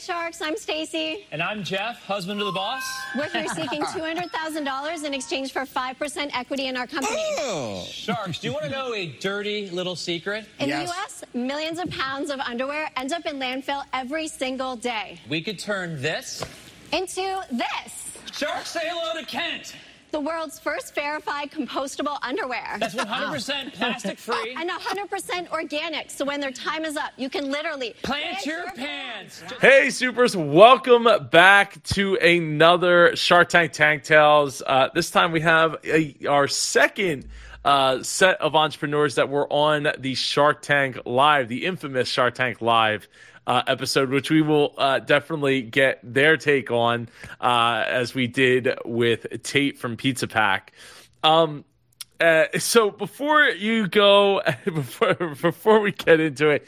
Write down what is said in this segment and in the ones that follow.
Sharks. I'm Stacy. And I'm Jeff, husband of the boss. We're here seeking $200,000 in exchange for 5% equity in our company. Oh. Sharks, do you want to know a dirty little secret? In Yes. the U.S., millions of pounds of underwear end up in landfill every single day. We could turn this. Into this, Sharks, say hello to Kent. The world's first verified compostable underwear. That's 100% plastic free. and 100% organic, so when their time is up, you can literally Plant your pants. Hey, supers, welcome back to another Shark Tank Tank Tales. Uh, this time we have a, our second uh, set of entrepreneurs that were on the Shark Tank Live, the infamous Shark Tank Live. Uh, episode, which we will uh, definitely get their take on, uh, as we did with Tate from Pizza Pack. Um, uh, so before you go, before before we get into it,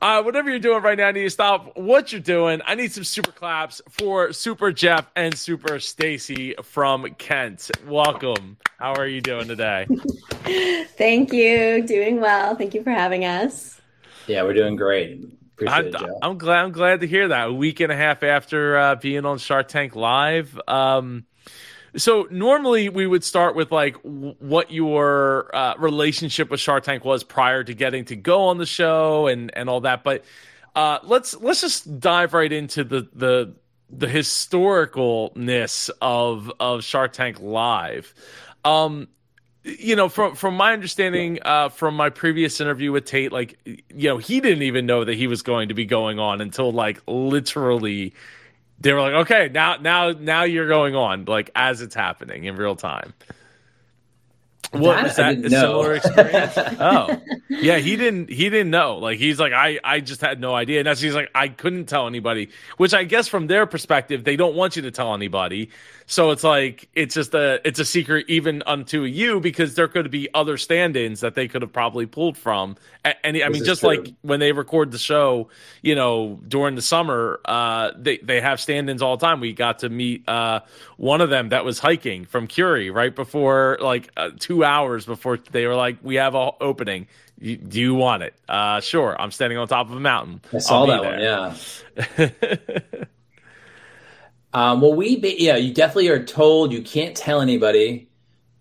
uh, whatever you're doing right now, I need to stop what you're doing. I need some super claps for Super Jeff and Super Stacy from Kent. Welcome. How are you doing today? Thank you. Doing well. Thank you for having us. Yeah, we're doing great. Appreciate I'm, it, I'm glad. I'm glad to hear that. A week and a half after uh, being on Shark Tank Live. Um, so normally we would start with like w- what your uh, relationship with Shark Tank was prior to getting to go on the show and and all that. But uh, let's let's just dive right into the the the historicalness of of Shark Tank Live. Um, you know, from from my understanding, uh, from my previous interview with Tate, like, you know, he didn't even know that he was going to be going on until like literally, they were like, okay, now now now you're going on, like as it's happening in real time. What That was that a similar experience? oh, yeah, he didn't he didn't know. Like he's like, I I just had no idea, and that's he's like, I couldn't tell anybody. Which I guess from their perspective, they don't want you to tell anybody. So it's like it's just a it's a secret even unto you because there could be other stand-ins that they could have probably pulled from. A- And I mean, just true. like when they record the show, you know, during the summer, uh, they they have stand-ins all the time. We got to meet uh, one of them that was hiking from Curie right before, like uh, two hours before they were like, "We have a opening. You, do you want it?" Uh, sure. I'm standing on top of a mountain. I saw that one. Yeah. um, well, we yeah, you definitely are told you can't tell anybody,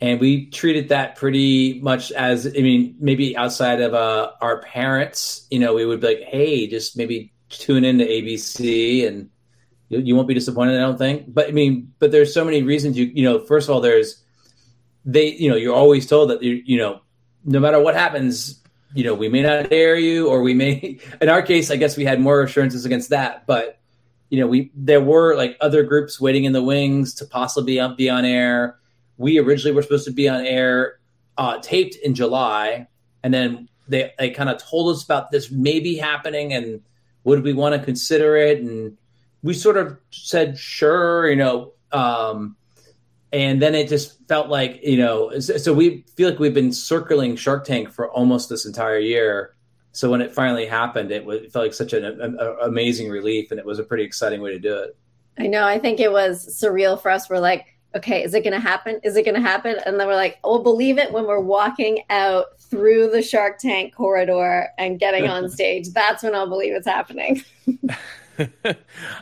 and we treated that pretty much as I mean, maybe outside of uh, our parents, you know, we would be like, hey, just maybe tune into ABC and. You, you won't be disappointed, I don't think. But I mean, but there's so many reasons you you know. First of all, there's they you know you're always told that you you know no matter what happens you know we may not air you or we may in our case i guess we had more assurances against that but you know we there were like other groups waiting in the wings to possibly be on, air. We originally were supposed to be on air uh, taped in july and then they, they kind of told us about this maybe happening and would we want to consider it? And we sort of said sure you know um, and then it just felt like you know so we feel like we've been circling shark tank for almost this entire year so when it finally happened it, was, it felt like such an a, a- amazing relief and it was a pretty exciting way to do it I know. I think it was surreal for us. We're like, okay, is it going to happen? Is it going to happen? And then we're like, oh, believe it when we're walking out through the Shark Tank corridor and getting on stage. That's when I'll believe it's happening.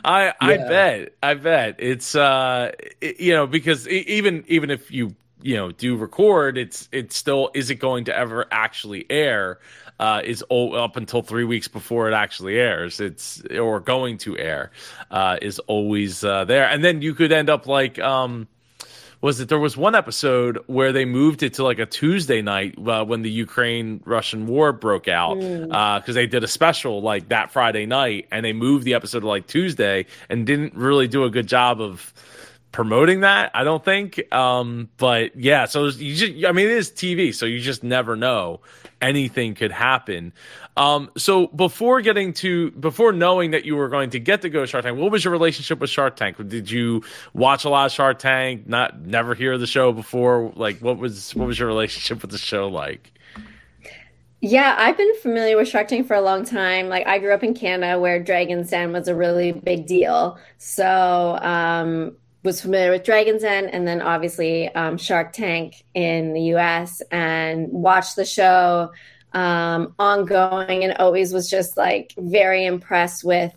I I Yeah. bet I bet it's uh i- you know because e- even even if you you know do record it's it's still is it going to ever actually air uh is all up until 3 weeks before it actually airs. It's or going to air uh is always uh there. And then you could end up like um was it there was one episode where they moved it to like a Tuesday night uh, when the Ukraine Russian war broke out because they did a special like that Friday night and they moved the episode to like Tuesday and didn't really do a good job of promoting that I don't think. Um but yeah so you just I mean it is TV so you just never know anything could happen. Um so before getting to before knowing that you were going to get to go to Shark Tank what was your relationship with Shark Tank? Did you watch a lot of Shark Tank not never hear the show before? Like what was what was your relationship with the show like? Yeah, I've been familiar with Shark Tank for a long time. Like I grew up in Canada where Dragon's Den was a really big deal. So, um, was familiar with Dragon's Den and then obviously um, Shark Tank in the US and watched the show um, ongoing and always was just like very impressed with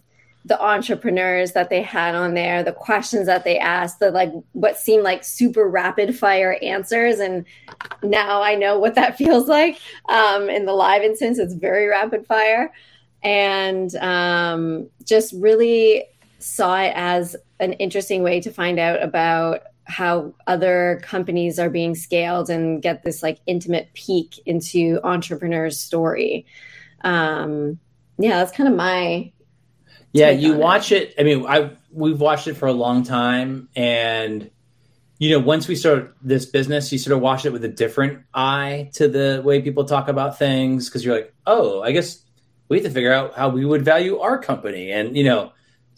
the entrepreneurs that they had on there, the questions that they asked, the like what seemed like super rapid fire answers. And now I know what that feels like. Um, in the live instance, it's very rapid fire. And um, just really saw it as an interesting way to find out about how other companies are being scaled and get this like intimate peek into entrepreneurs' story. Um, yeah, that's kind of my yeah, you watch it. I mean, I we've watched it for a long time, and you know, once we start this business, you sort of watch it with a different eye to the way people talk about things because you're like, oh, I guess we have to figure out how we would value our company, and you know,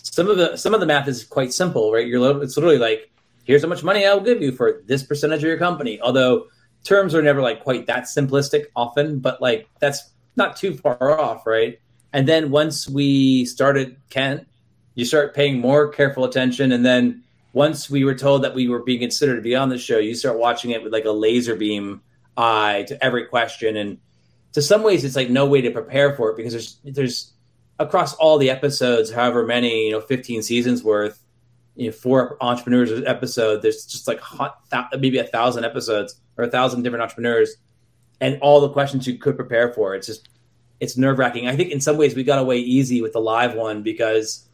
some of the some of the math is quite simple, right? You're it's literally like, here's how much money I'll give you for this percentage of your company. Although terms are never like quite that simplistic often, but like that's not too far off, right? And then once we started Kent, you start paying more careful attention. And then once we were told that we were being considered to be on the show, you start watching it with like a laser beam eye to every question. And to some ways, it's like no way to prepare for it because there's there's across all the episodes, however many you know, 15 seasons worth, you know, four entrepreneurs episode. There's just like hot, maybe a thousand episodes or a thousand different entrepreneurs, and all the questions you could prepare for. It's just it's nerve wracking. I think in some ways we got away easy with the live one because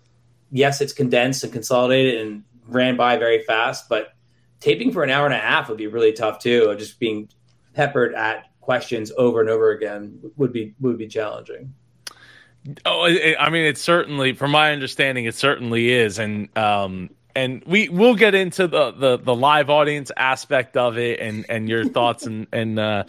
yes, it's condensed and consolidated and ran by very fast, but taping for an hour and a half would be really tough too. Just being peppered at questions over and over again would be would be challenging. Oh, I mean, it certainly, from my understanding, it certainly is, and um, and we we'll get into the, the the live audience aspect of it and and your thoughts and and uh,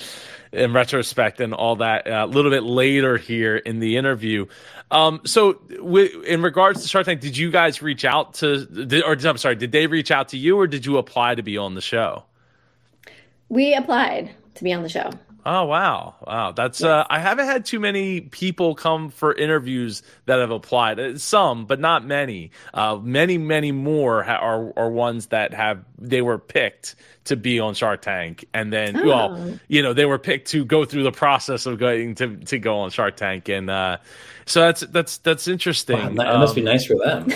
in retrospect and all that uh, a little bit later here in the interview. Um, so, w- in regards to Shark Tank, did you guys reach out to, did, or I'm sorry, did they reach out to you, or did you apply to be on the show? We applied to be on the show. Oh wow, wow! That's yes. uh, I haven't had too many people come for interviews that have applied. Uh, some, but not many. Uh, many, many more ha- are are ones that have they were picked to be on Shark Tank, and then oh. well, you know, they were picked to go through the process of going to to go on Shark Tank, and uh, so that's that's that's interesting. Wow, that um, must be um, nice for them.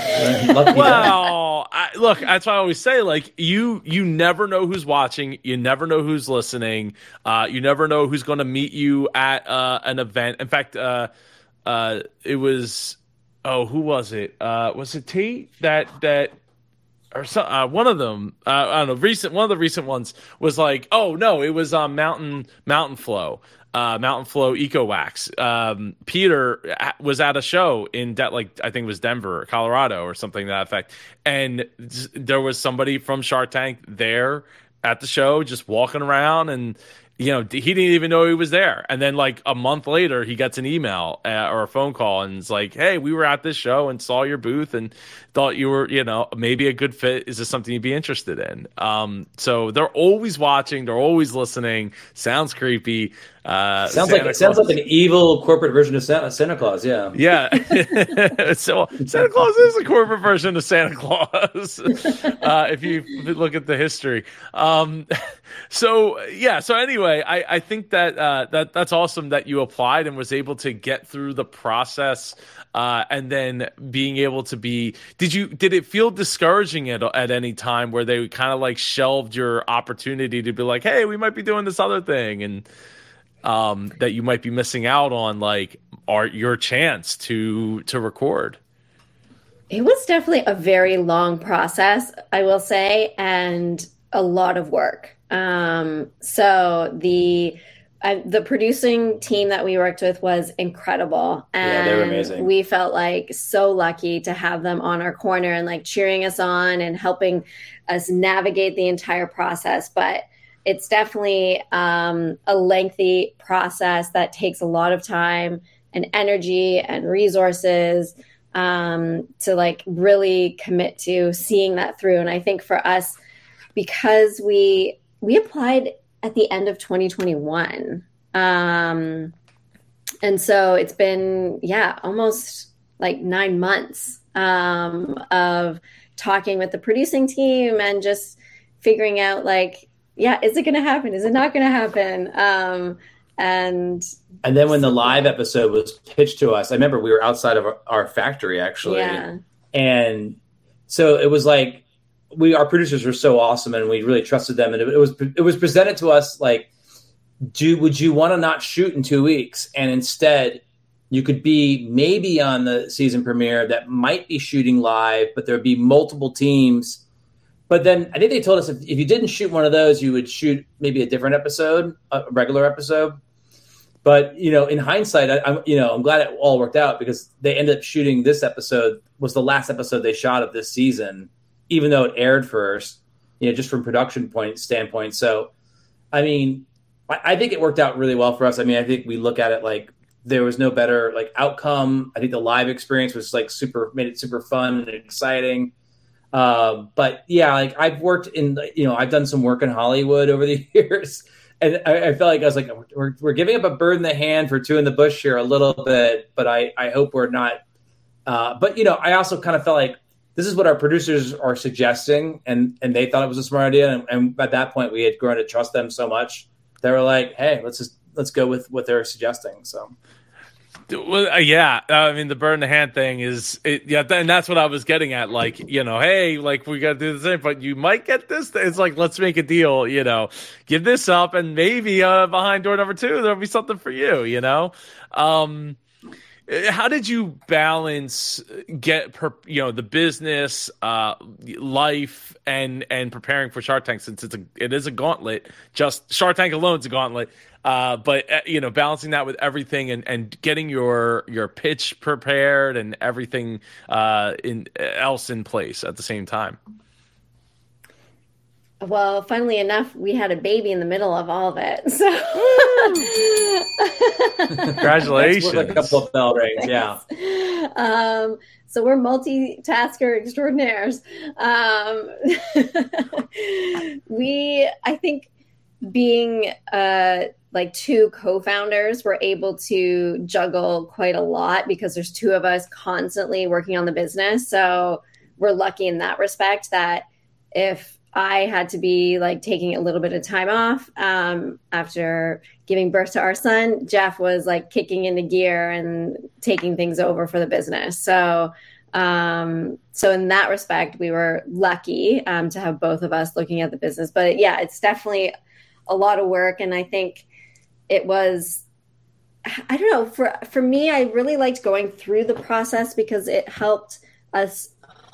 well, I, look, that's why I always say, like you you never know who's watching, you never know who's listening, uh, you never know who's going to meet you at uh, an event. In fact, uh, uh, it was oh, who was it? Uh, was it Tate that that or some, uh, one of them, uh, I don't know, recent one of the recent ones was like, oh no, it was um, Mountain Mountain Flow uh, Mountain Flow Eco Wax. Um, Peter was at a show in De- like I think it was Denver, Colorado, or something that effect, and there was somebody from Shark Tank there at the show, just walking around, and you know, he didn't even know he was there. And then like a month later, he gets an email uh, or a phone call and it's like, "Hey, we were at this show and saw your booth and thought you were, you know, maybe a good fit. Is this something you'd be interested in?" Um, so they're always watching, they're always listening. Sounds creepy. Uh, sounds Santa like sounds like an evil corporate version of Santa, Santa Claus. Yeah, yeah. so Santa Claus is a corporate version of Santa Claus. uh, if you look at the history. Um, so yeah. So anyway, I, I think that uh, that that's awesome that you applied and was able to get through the process. Uh, and then being able to be did you did it feel discouraging at, at any time where they kind of like shelved your opportunity to be like hey we might be doing this other thing and um, that you might be missing out on, like are your chance to to record? It was definitely a very long process, I will say, and a lot of work. Um, so the uh, the producing team that we worked with was incredible, and yeah, they were amazing. we felt like so lucky to have them on our corner and like cheering us on and helping us navigate the entire process. But it's definitely um, a lengthy process that takes a lot of time and energy and resources um, to like really commit to seeing that through. And I think for us, because we we applied at the end of 2021, um, and so it's been yeah almost like nine months um, of talking with the producing team and just figuring out like yeah, is it going to happen? Is it not going to happen? Um, and and then when the live episode was pitched to us, I remember we were outside of our, our factory actually, yeah, and so it was like we our producers were so awesome and we really trusted them, and it, it was it was presented to us like, do would you want to not shoot in two weeks and instead you could be maybe on the season premiere that might be shooting live, but there'd be multiple teams. But then I think they told us if, if you didn't shoot one of those, you would shoot maybe a different episode, a regular episode. But you know, in hindsight, I, am you know I'm glad it all worked out because they ended up shooting this episode was the last episode they shot of this season, even though it aired first. You know, just from production point standpoint. So, I mean, I, I think it worked out really well for us. I mean, I think we look at it like there was no better like outcome. I think the live experience was like super made it super fun and exciting. Uh, but yeah, like I've worked in you know I've done some work in Hollywood over the years, and I, I felt like I was like we're we're giving up a bird in the hand for two in the bush here a little bit, but I I hope we're not. Uh, but you know, I also kind of felt like this is what our producers are suggesting, and and they thought it was a smart idea, and, and at that point we had grown to trust them so much. They were like, hey, let's just let's go with what they're suggesting. So. Well, uh, yeah, uh, I mean the burn the hand thing is, it, yeah, and that's what I was getting at. Like, you know, hey, like we got to do the same, but you might get this. It's like let's make a deal. You know, give this up, and maybe uh, behind door number two there'll be something for you. You know, um, how did you balance get per, you know the business, uh, life, and and preparing for Shark Tank since it's a it is a gauntlet. Just Shark Tank alone is a gauntlet. Uh, but uh, you know, balancing that with everything and, and getting your your pitch prepared and everything uh, in else in place at the same time. Well, funnily enough, we had a baby in the middle of all of it. So congratulations! a couple of bell rings, yeah. Um, so we're multitasker extraordinaires. Um, we, I think, being uh, like two co-founders we're able to juggle quite a lot because there's two of us constantly working on the business so we're lucky in that respect that if i had to be like taking a little bit of time off um, after giving birth to our son. Jeff was like kicking into gear and taking things over for the business. So um, so in that respect we were lucky um, to have both of us looking at the business. But yeah it's definitely a lot of work and i think it was I don't know for for me I really liked going through the process because it helped us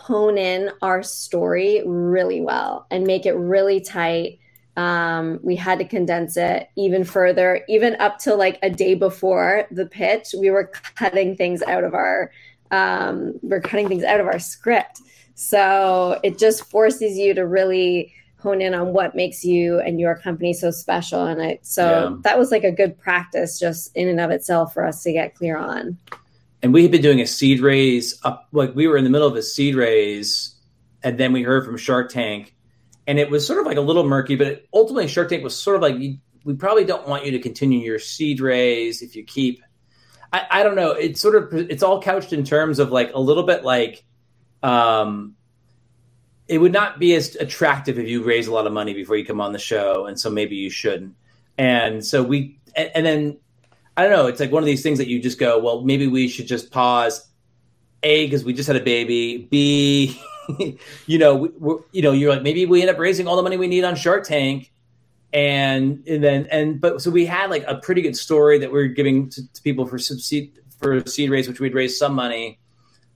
hone in our story really well and make it really tight. Um, we had to condense it even further, even up to like a day before the pitch. We were cutting things out of our um, we're cutting things out of our script. So it just forces you to really hone in on what makes you and your company so special. And I, so yeah. that was like a good practice just in and of itself for us to get clear on. And we had been doing a seed raise up, like we were in the middle of a seed raise, and then we heard from Shark Tank, and it was sort of like a little murky, but it, ultimately Shark Tank was sort of like, we probably don't want you to continue your seed raise if you keep. I, I don't know. It's sort of it's all couched in terms of like a little bit like um, it would not be as attractive if you raise a lot of money before you come on the show, and so maybe you shouldn't. And so we, and, and then I don't know. It's like one of these things that you just go, well, maybe we should just pause. A, because we just had a baby. B, you know, we, you know, you're like maybe we end up raising all the money we need on Shark Tank, and and then and but so we had like a pretty good story that we are giving to, to people for seed for seed raise, which we'd raise some money.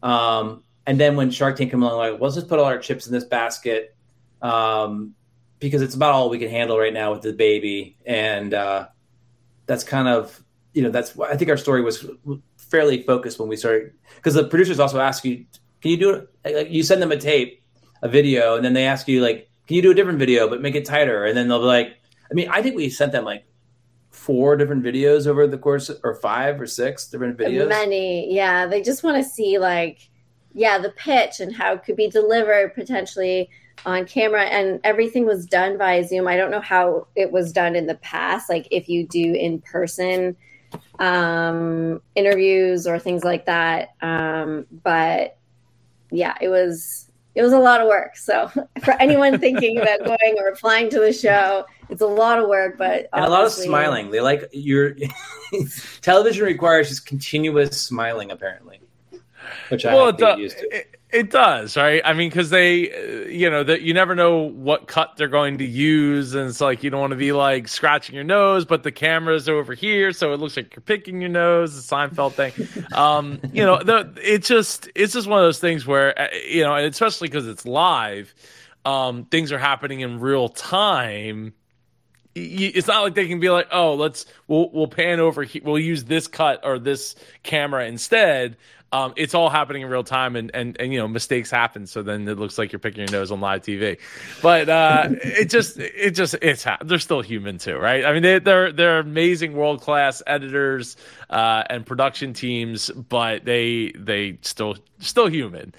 Um, and then when Shark Tank came along, like, well, let's just put all our chips in this basket um, because it's about all we can handle right now with the baby. And uh, that's kind of, you know, that's I think our story was fairly focused when we started because the producers also ask you, can you do it? You send them a tape, a video, and then they ask you, like, can you do a different video but make it tighter? And then they'll be like, I mean, I think we sent them like four different videos over the course or five or six different videos. Many, yeah. They just want to see like yeah, the pitch and how it could be delivered potentially on camera and everything was done via Zoom. I don't know how it was done in the past, like if you do in person um, interviews or things like that. Um, but yeah, it was it was a lot of work. So for anyone thinking about going or applying to the show, it's a lot of work, but and a lot of smiling. They like your television requires just continuous smiling, apparently, which I well, have it, to get used to. it, it does, right? I mean, because they, uh, you know, that you never know what cut they're going to use, and it's like you don't want to be like scratching your nose, but the camera's are over here, so it looks like you're picking your nose. The Seinfeld thing, um, you know, the it's just it's just one of those things where uh, you know, and especially because it's live, um, things are happening in real time it's not like they can be like, oh, let's we'll we'll pan over, he- we'll use this cut or this camera instead. Um, it's all happening in real time, and, and and you know mistakes happen. So then it looks like you're picking your nose on live TV. But uh, it just it just it's ha- they're still human too, right? I mean they, they're they're amazing world class editors uh, and production teams, but they they still still human.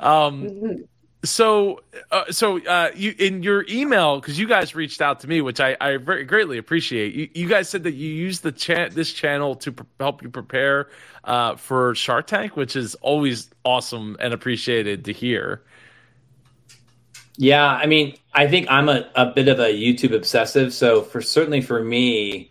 Um, so uh, so uh, you in your email because you guys reached out to me which i, I very greatly appreciate you, you guys said that you use the chat this channel to pr- help you prepare uh, for shark tank which is always awesome and appreciated to hear Yeah, I mean, I think I'm a, a bit of a YouTube obsessive. So for certainly for me,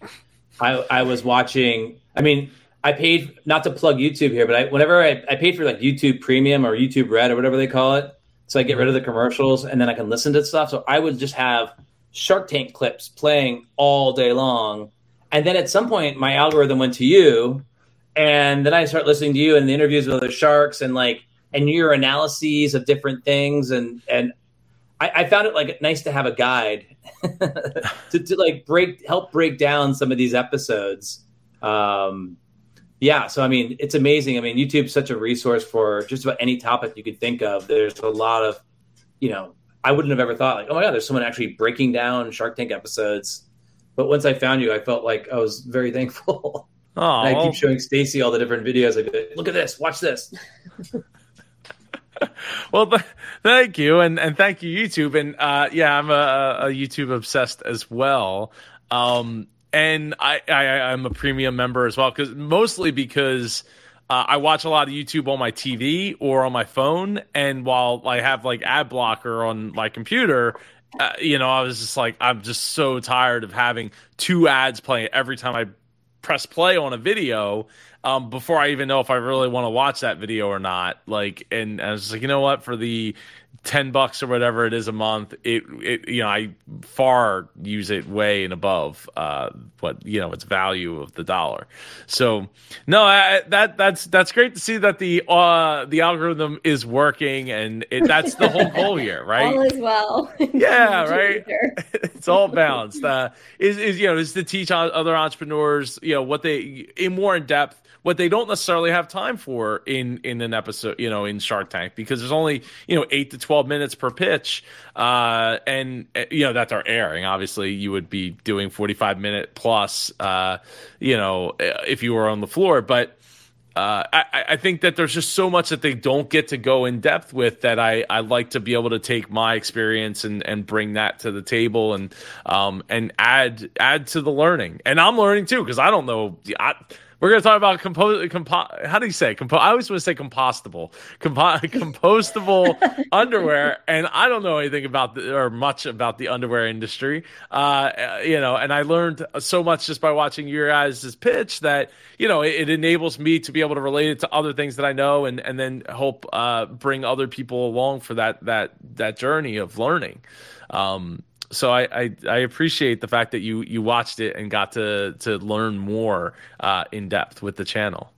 I I was watching. I mean, I paid not to plug YouTube here, but I, whenever I, I paid for like YouTube Premium or YouTube Red or whatever they call it, so I get rid of the commercials and then I can listen to stuff. So I would just have Shark Tank clips playing all day long, and then at some point my algorithm went to you, and then I start listening to you and the interviews with other sharks and like and your analyses of different things and and I, I found it like nice to have a guide to, to like break help break down some of these episodes. Um, yeah, so I mean, it's amazing. I mean, YouTube's such a resource for just about any topic you could think of. There's a lot of, you know, I wouldn't have ever thought like, oh my god, there's someone actually breaking down Shark Tank episodes. But once I found you, I felt like I was very thankful. oh I keep showing Stacy all the different videos. Look at this, watch this. well th- thank you and and thank you youtube and uh yeah i'm a, a youtube obsessed as well um and i i i'm a premium member as well because mostly because uh, I watch a lot of YouTube on my TV or on my phone, and while I have like ad blocker on my computer, uh, you know, I was just like, I'm just so tired of having two ads playing every time I press play on a video um, before I even know if I really want to watch that video or not. Like, and I was like, you know what, for the ten bucks or whatever it is a month, it, it you know, I far use it way and above uh, what you know its value of the dollar. So, no, I, that that's that's great to see that the uh, the algorithm is working, and it, that's the whole goal here, right? All is well. Yeah, right. It's all balanced. Uh, is is you know is to teach other entrepreneurs you know what they in more in depth what they don't necessarily have time for in in an episode you know in Shark Tank because there's only you know eight to twelve minutes per pitch, uh, and uh, you know that's our airing. Obviously, you would be doing forty five minute plus, uh, you know, uh, if you were on the floor, but uh, I, I think that there's just so much that they don't get to go in depth with that I, I like to be able to take my experience and, and bring that to the table and um and add add to the learning and I'm learning too because I don't know I, we're going to talk about compo, compo how do you say? Compo I always want to say compostable. Compo, compostable underwear and I don't know anything about the, or much about the underwear industry. Uh you know and I learned so much just by watching your guys' pitch that you know it, it enables me to be able to relate it to other things that I know and and then help uh bring other people along for that that that journey of learning. Um so I, I, I appreciate the fact that you you watched it and got to to learn more uh, in depth with the channel.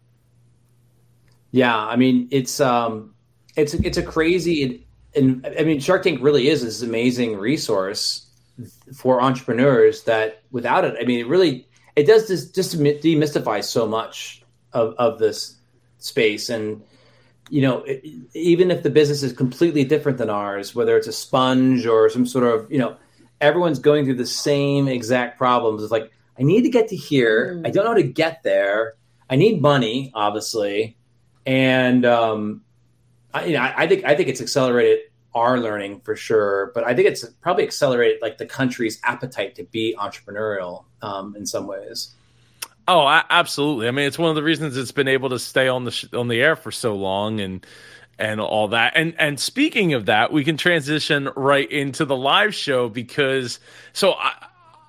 Yeah, I mean it's um it's it's a crazy and I mean Shark Tank really is this amazing resource for entrepreneurs that without it, I mean it really it does just just demystify so much of of this space and you know it, even if the business is completely different than ours whether it's a sponge or some sort of you know everyone's going through the same exact problems. It's like i need to get to here. I don't know how to get there. I need money obviously. And um, I, you know, I, I think I think it's accelerated our learning for sure, but I think it's probably accelerated like the country's appetite to be entrepreneurial um, in some ways. Oh, a- absolutely. I mean, it's one of the reasons it's been able to stay on the sh- on the air for so long and and all that. And and speaking of that, we can transition right into the live show because so I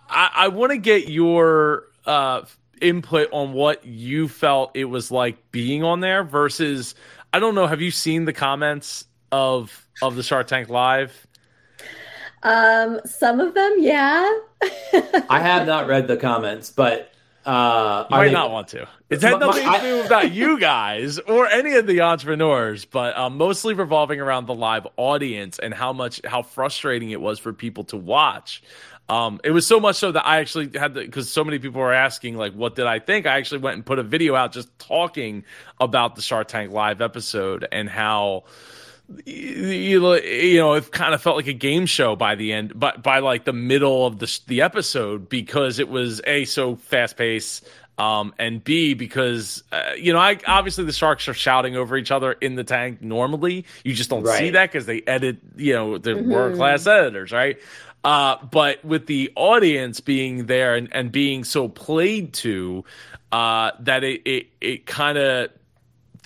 I, I want to get your uh, input on what you felt it was like being on there versus. I don't know. Have you seen the comments of of the Shark Tank Live? Um, some of them, yeah. I have not read the comments, but uh, you might they, not want to. It's had nothing to do about you guys or any of the entrepreneurs, but um, mostly revolving around the live audience and how much how frustrating it was for people to watch. Um, it was so much so that I actually had to because so many people were asking like, what did I think? I actually went and put a video out just talking about the Shark Tank live episode and how you, you know it kind of felt like a game show by the end but by like the middle of the the episode because it was a so fast paced um, and B because uh, you know I obviously the sharks are shouting over each other in the tank normally you just don't right. see that because they edit you know they're mm-hmm. world class editors right uh, but with the audience being there and, and being so played to uh, that it it, it kind of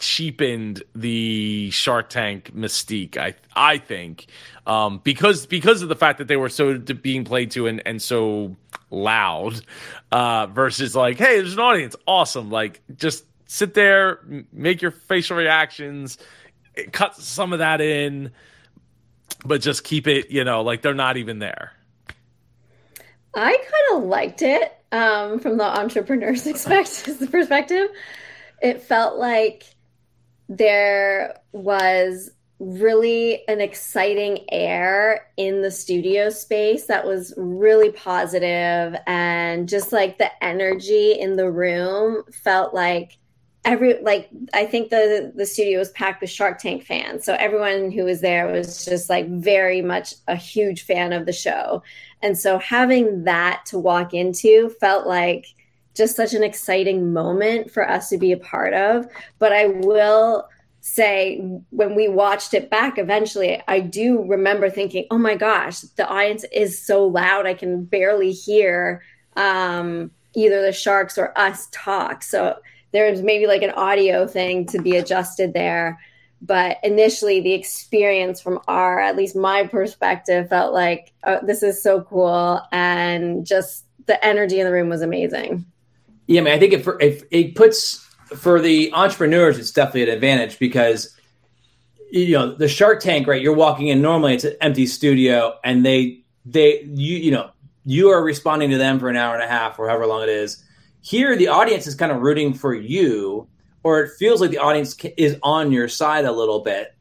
cheapened the Shark Tank mystique. I I think um, because because of the fact that they were so being played to and and so loud uh, versus like, hey, there's an audience, awesome. Like just sit there, make your facial reactions, cut some of that in, but just keep it, you know, like they're not even there. I kind of liked it um, from the entrepreneur's perspective. It felt like there was really an exciting air in the studio space that was really positive and just like the energy in the room felt like every like i think the the studio was packed with shark tank fans so everyone who was there was just like very much a huge fan of the show. And so having that to walk into felt like just such an exciting moment for us to be a part of. But I will say when we watched it back eventually i do remember thinking oh my gosh the audience is so loud. I can barely hear um, either the sharks or us talk. So there's maybe like an audio thing to be adjusted there. But initially the experience from our at least my perspective felt like oh, this is so cool. And just the energy in the room was amazing yeah, I mean, I think if, if it puts for the entrepreneurs, it's definitely an advantage because you know the Shark Tank, right? You're walking in normally; it's an empty studio, and they they you you know you are responding to them for an hour and a half or however long it is. Here, the audience is kind of rooting for you, or it feels like the audience is on your side a little bit.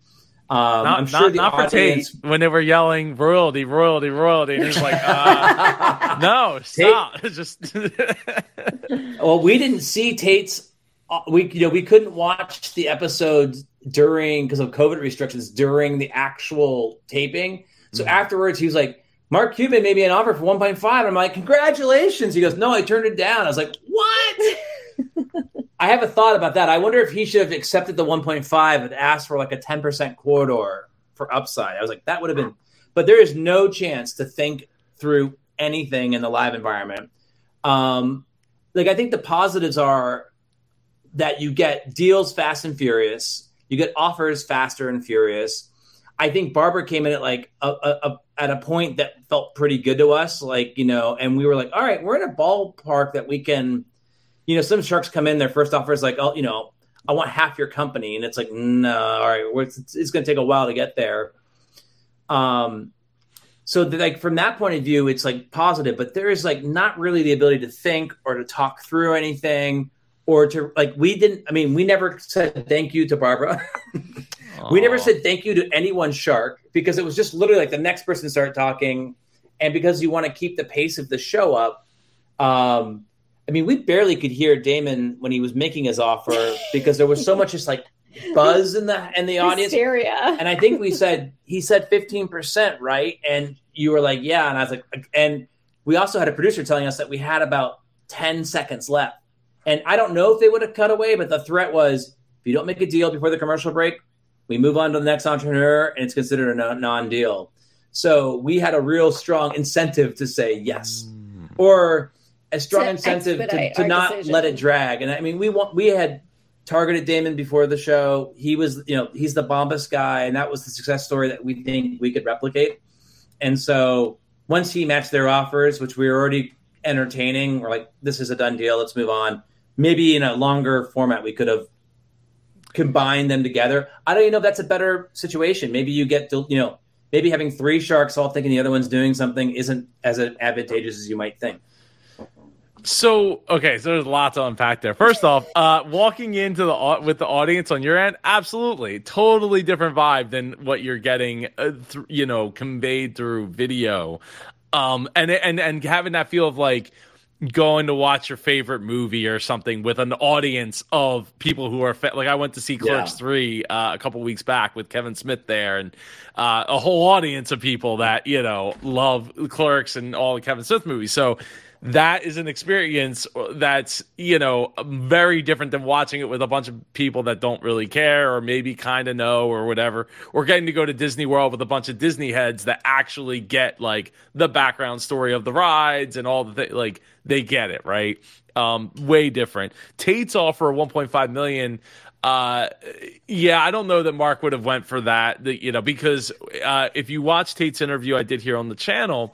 Um, not, I'm sure not, the not audience... for Tate when they were yelling royalty, royalty, royalty. And he's like, uh, no, stop. Just well, we didn't see Tate's. Uh, we you know we couldn't watch the episodes during because of COVID restrictions during the actual taping. So mm-hmm. afterwards, he was like, "Mark Cuban made me an offer for 1.5." I'm like, "Congratulations!" He goes, "No, I turned it down." I was like, "What?" I have a thought about that. I wonder if he should have accepted the 1.5 and asked for like a 10% corridor for upside. I was like, that would have been, but there is no chance to think through anything in the live environment. Um, like, I think the positives are that you get deals fast and furious, you get offers faster and furious. I think Barbara came in at like a, a, a, at a point that felt pretty good to us, like you know, and we were like, all right, we're in a ballpark that we can you know, some sharks come in, their first offer is like, oh, you know, I want half your company, and it's like, no, all right, it's, it's going to take a while to get there. Um, so the, like from that point of view, it's like positive, but there is like not really the ability to think or to talk through anything or to like we didn't. I mean, we never said thank you to Barbara. we never said thank you to anyone shark because it was just literally like the next person started talking, and because you want to keep the pace of the show up. Um, I mean, we barely could hear Daymond when he was making his offer because there was so much just like buzz in the in the audience. Hysteria. And I think we said he said fifteen percent, right? And you were like, yeah. And I was like, and we also had a producer telling us that we had about ten seconds left. And I don't know if they would have cut away, but the threat was if you don't make a deal before the commercial break, we move on to the next entrepreneur, and it's considered a non-deal. So we had a real strong incentive to say yes, mm. or a strong to incentive to, to not decision. let it drag. And I mean, we want we had targeted Daymond before the show. He was, you know, he's the Bombas guy, and that was the success story that we think we could replicate. And so once he matched their offers, which we were already entertaining. We're like, this is a done deal. Let's move on. Maybe in a longer format, we could have combined them together. I don't even know if that's a better situation. Maybe you get to, you know, maybe having three sharks all thinking the other one's doing something isn't as advantageous as you might think. So okay, so there's a lot to unpack there. First off, uh, walking into the with the audience on your end, absolutely, totally different vibe than what you're getting, uh, th- you know, conveyed through video, um, and and and having that feel of like going to watch your favorite movie or something with an audience of people who are fa- like I went to see Clerks yeah. 3 uh, a couple weeks back with Kevin Smith there and uh, a whole audience of people that you know love Clerks and all the Kevin Smith movies so that is an experience that's you know very different than watching it with a bunch of people that don't really care or maybe kind of know or whatever. Or getting to go to disney world with a bunch of disney heads that actually get like the background story of the rides and all the th- like they get it right? Um way different. Tate's offer 1.5 million uh yeah i don't know that mark would have went for that you know because uh if you watch tate's interview i did here on the channel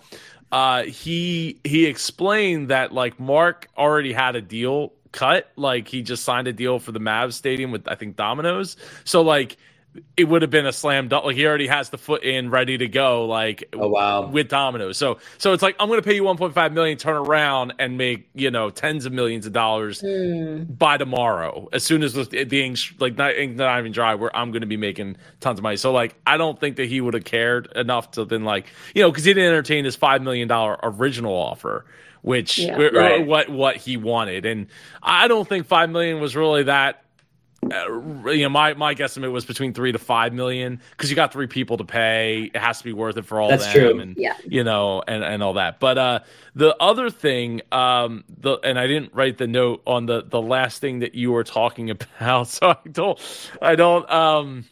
uh, he he explained that like Mark already had a deal cut, like he just signed a deal for the Mavs stadium with I think Domino's. So like it would have been a slam dunk. Like he already has the foot in, ready to go. Like oh wow, with Domino's. So so it's like I'm going to pay you 1.5 million, turn around and make you know tens of millions of dollars mm. by tomorrow. As soon as the, the ink like not, ink not even dry, where I'm going to be making tons of money. So like I don't think that he would have cared enough to then like you know because he didn't entertain his five million dollar original offer which yeah, right. what what he wanted and i don't think 5 million was really that you know, my my guesstimate was between three to five million because you got three people to pay. It has to be worth it for all That's them, true. and yeah. you know, and and all that. But uh, the other thing, um, the and I didn't write the note on the the last thing that you were talking about, so I don't, I don't. Um,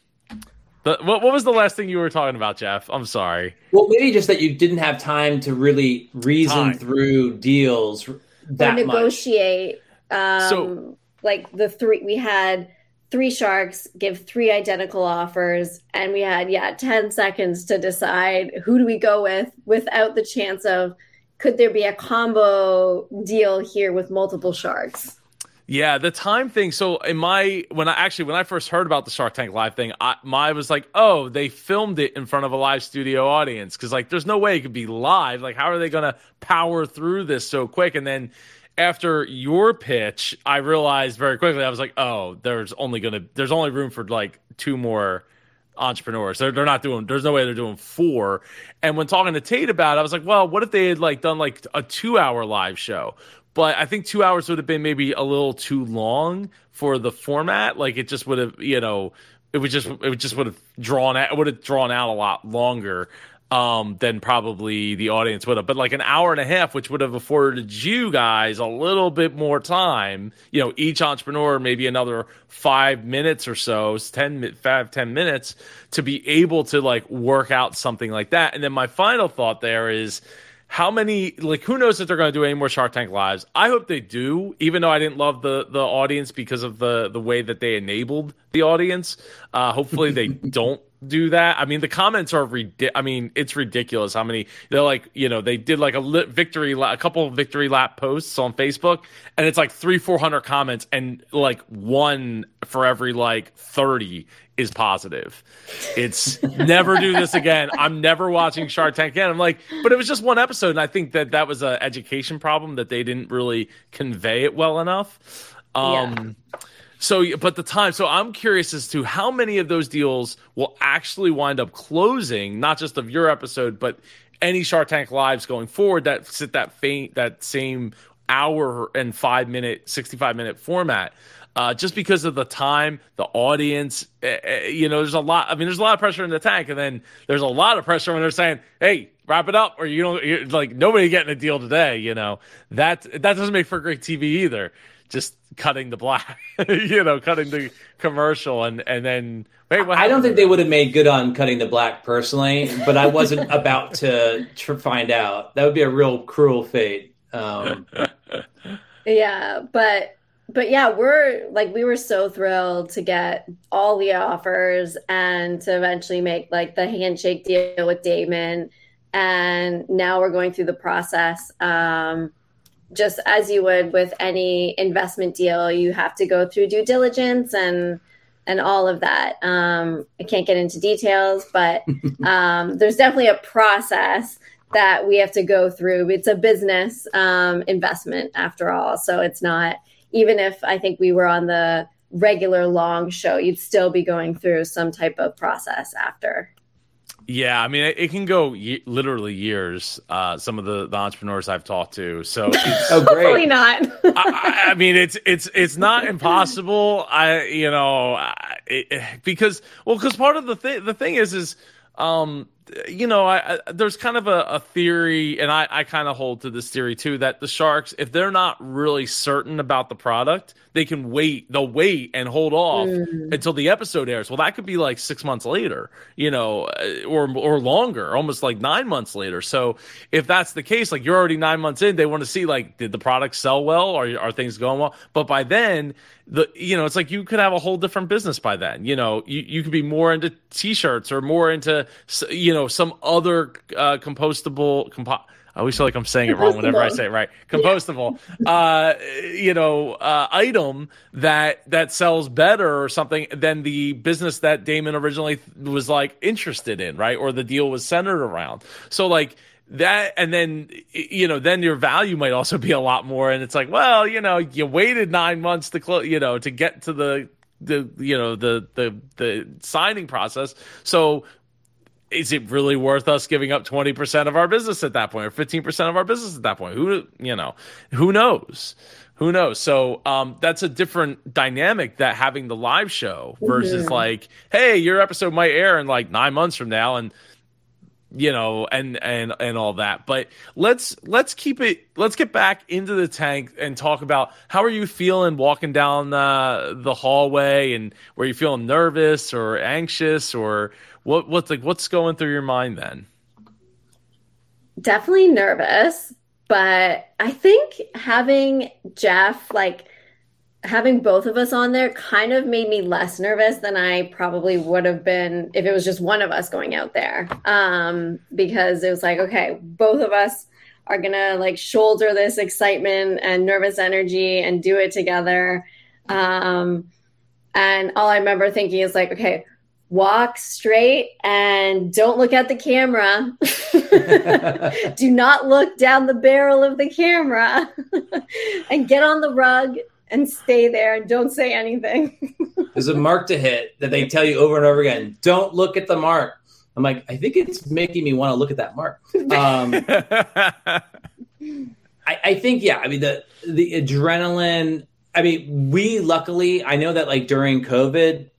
the, what what was the last thing you were talking about, Jeff? I'm sorry. Well, maybe just that you didn't have time to really reason time. through deals that or negotiate. Um, so like the three we had three sharks give three identical offers and we had yeah 10 seconds to decide who do we go with without the chance of could there be a combo deal here with multiple sharks yeah, the time thing. So in my when I actually when I first heard about the Shark Tank live thing, I my was like, oh, they filmed it in front of a live studio audience because like there's no way it could be live. Like how are they gonna power through this so quick? And then after your pitch, I realized very quickly I was like, oh, there's only gonna there's only room for like two more entrepreneurs. They're, they're not doing there's no way they're doing four. And when talking to Tate about it, I was like, well, what if they had like done like a two hour live show? But I think two hours would have been maybe a little too long for the format. Like it just would have, you know, it would just it would just would have drawn out it would have drawn out a lot longer um, than probably the audience would have. But like an hour and a half, which would have afforded you guys a little bit more time, you know, each entrepreneur maybe another five minutes or so, 10, five, 10 minutes to be able to like work out something like that. And then my final thought there is, how many like who knows if they're going to do any more Shark Tank lives? I hope they do, even though I didn't love the the audience because of the the way that they enabled the audience. Uh, hopefully they don't do that. I mean, the comments are ridiculous. I mean, it's ridiculous how many they're like. You know, they did like a lit victory, la- a couple of victory lap posts on Facebook, and it's like three, four hundred comments, and like one for every like thirty is positive. It's never do this again. I'm never watching Shark Tank again. I'm like, but it was just one episode, and I think that that was an education problem that they didn't really convey it well enough. Um, yeah so, but the time. So, I'm curious as to how many of those deals will actually wind up closing, not just of your episode, but any Shark Tank lives going forward that sit that faint that same hour and five minute, 65 minute format. Uh, just because of the time, the audience, uh, you know, there's a lot. I mean, there's a lot of pressure in the tank, and then there's a lot of pressure when they're saying, "Hey, wrap it up," or you don't like nobody getting a deal today. You know, that that doesn't make for great TV either just cutting the black, you know, cutting the commercial, and and then wait. I don't think they would have made good on cutting the black personally, but I wasn't about to tr- find out. That would be a real cruel fate. Um, yeah, but but yeah, we're like we were so thrilled to get all the offers and to eventually make like the handshake deal with Daymond, and now we're going through the process. Um, just as you would with any investment deal, you have to go through due diligence and and all of that. Um, I can't get into details, but um, there's definitely a process that we have to go through. It's a business um, investment after all, so it's not even if I think we were on the regular long show, you'd still be going through some type of process after. Yeah, I mean, it, it can go ye- literally years. Uh, some of the, the entrepreneurs I've talked to, so it's, Oh, Hopefully not. I, I mean, it's it's it's not impossible. I you know I, it, because well, because part of the thing the thing is is um you know I, I there's kind of a, a theory, and I I kind of hold to this theory too that the sharks if they're not really certain about the product, they can wait. They'll wait and hold off until the episode airs. Well, that could be like six months later, you know, uh, or or longer, almost like nine months later. So if that's the case, like you're already nine months in, they want to see like did the product sell well, are are things going well? But by then, the you know, it's like you could have a whole different business by then. You know, you you could be more into t-shirts or more into s- you know some other uh, compostable. Compo- I always feel like I'm saying it wrong whenever I say it right. Compostable, uh, you know, uh, item that that sells better or something than the business that Daymond originally was like interested in, right? Or the deal was centered around. So like that, and then you know, then your value might also be a lot more. And it's like, well, you know, you waited nine months to close, you know, to get to the the you know the the the signing process. So is it really worth us giving up 20% of our business at that point or 15% of our business at that point? Who you know who knows? Who knows? So um, that's a different dynamic that having the live show versus like hey your episode might air in like nine months from now and you know and and and all that. But let's let's keep it let's get back into the tank and talk about how are you feeling walking down uh, the hallway and were you feeling nervous or anxious or what what's like what's going through your mind then Definitely nervous, but I think having Jeff, like having both of us on there, kind of made me less nervous than I probably would have been if it was just one of us going out there. Um, because it was like, okay, both of us are gonna like shoulder this excitement and nervous energy and do it together. Um, and all I remember thinking is like, okay, walk straight and don't look at the camera. Do not look down the barrel of the camera and get on the rug and stay there and don't say anything. There's a mark to hit that they tell you over and over again. Don't look at the mark. I'm like, I think it's making me want to look at that mark. Um, I, I think, yeah. I mean, the the adrenaline. I mean, we luckily, I know that like during COVID,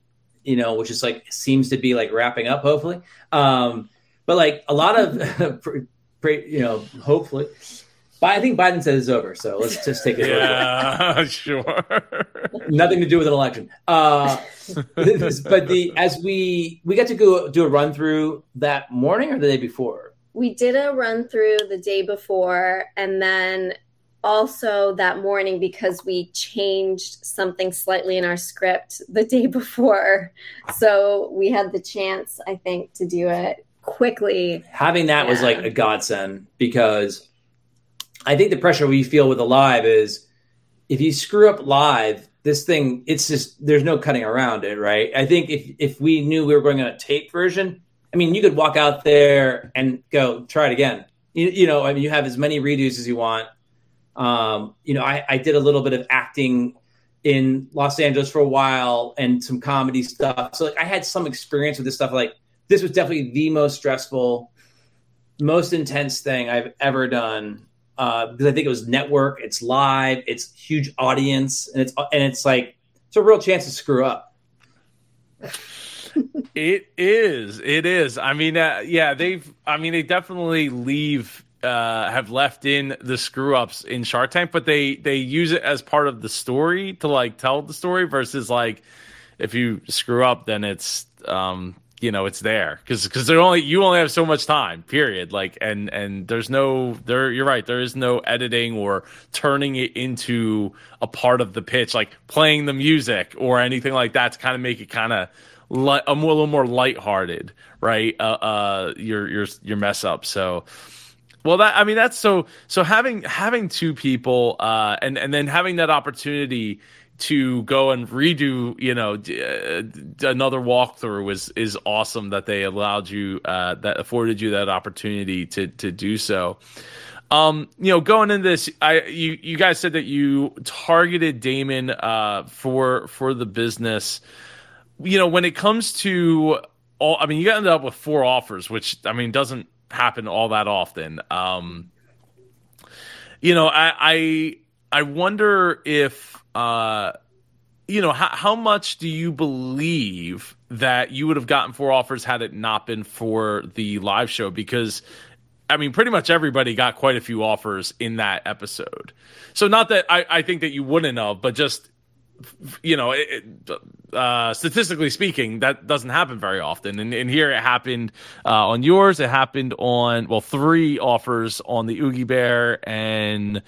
you know, which is like seems to be like wrapping up, hopefully. Um, but like a lot of, pre- pre- you know, hopefully. But I think Biden said it's over, so let's just take it. yeah sure nothing to do with an election. Uh, but the as we we got to go do a run through that morning or the day before. we did a run through the day before and then also that morning because we changed something slightly in our script the day before. So we had the chance, I think, to do it quickly. Having that was like a godsend because I think the pressure we feel with the live is if you screw up live, this thing it's just there's no cutting around it, right? I think if if we knew we were going on a tape version, I mean, you could walk out there and go try it again. You, you know, I mean, you have as many redos as you want. Um, you know, I, I did a little bit of acting in Los Angeles for a while and some comedy stuff. So like, I had some experience with this stuff. Like this was definitely the most stressful, most intense thing I've ever done. Uh, because I think it was network, it's live, it's huge audience, and it's and it's like it's a real chance to screw up. It is. It is. I mean, uh, yeah, they've. I mean, they definitely leave. Uh, have left in the screw ups in Shark Tank, but they they use it as part of the story to like tell the story versus like if you screw up, then it's um you know it's there. Because because they're only you only have so much time period. Like and and there's no there you're right there is no editing or turning it into a part of the pitch like playing the music or anything like that to kind of make it kind of li- a, a little more lighthearted right? Uh uh your your your mess up so Well, that I mean that's so so having having two people uh, and and then having that opportunity to go and redo you know d- uh, another walkthrough is is awesome that they allowed you uh, that afforded you that opportunity to to do so. Um, you know, going into this, I you you guys said that you targeted Daymond uh, for for the business. You know, when it comes to all, I mean, you ended up with four offers, which I mean doesn't happen all that often. Um, you know, I I, I wonder if uh, you know how, how much do you believe that you would have gotten four offers had it not been for the live show because I mean, pretty much everybody got quite a few offers in that episode. So, not that I, I think that you wouldn't have, but just you know, it, uh, statistically speaking, that doesn't happen very often. And, and here it happened uh, on yours. It happened on well, three offers on the Oogiebear, and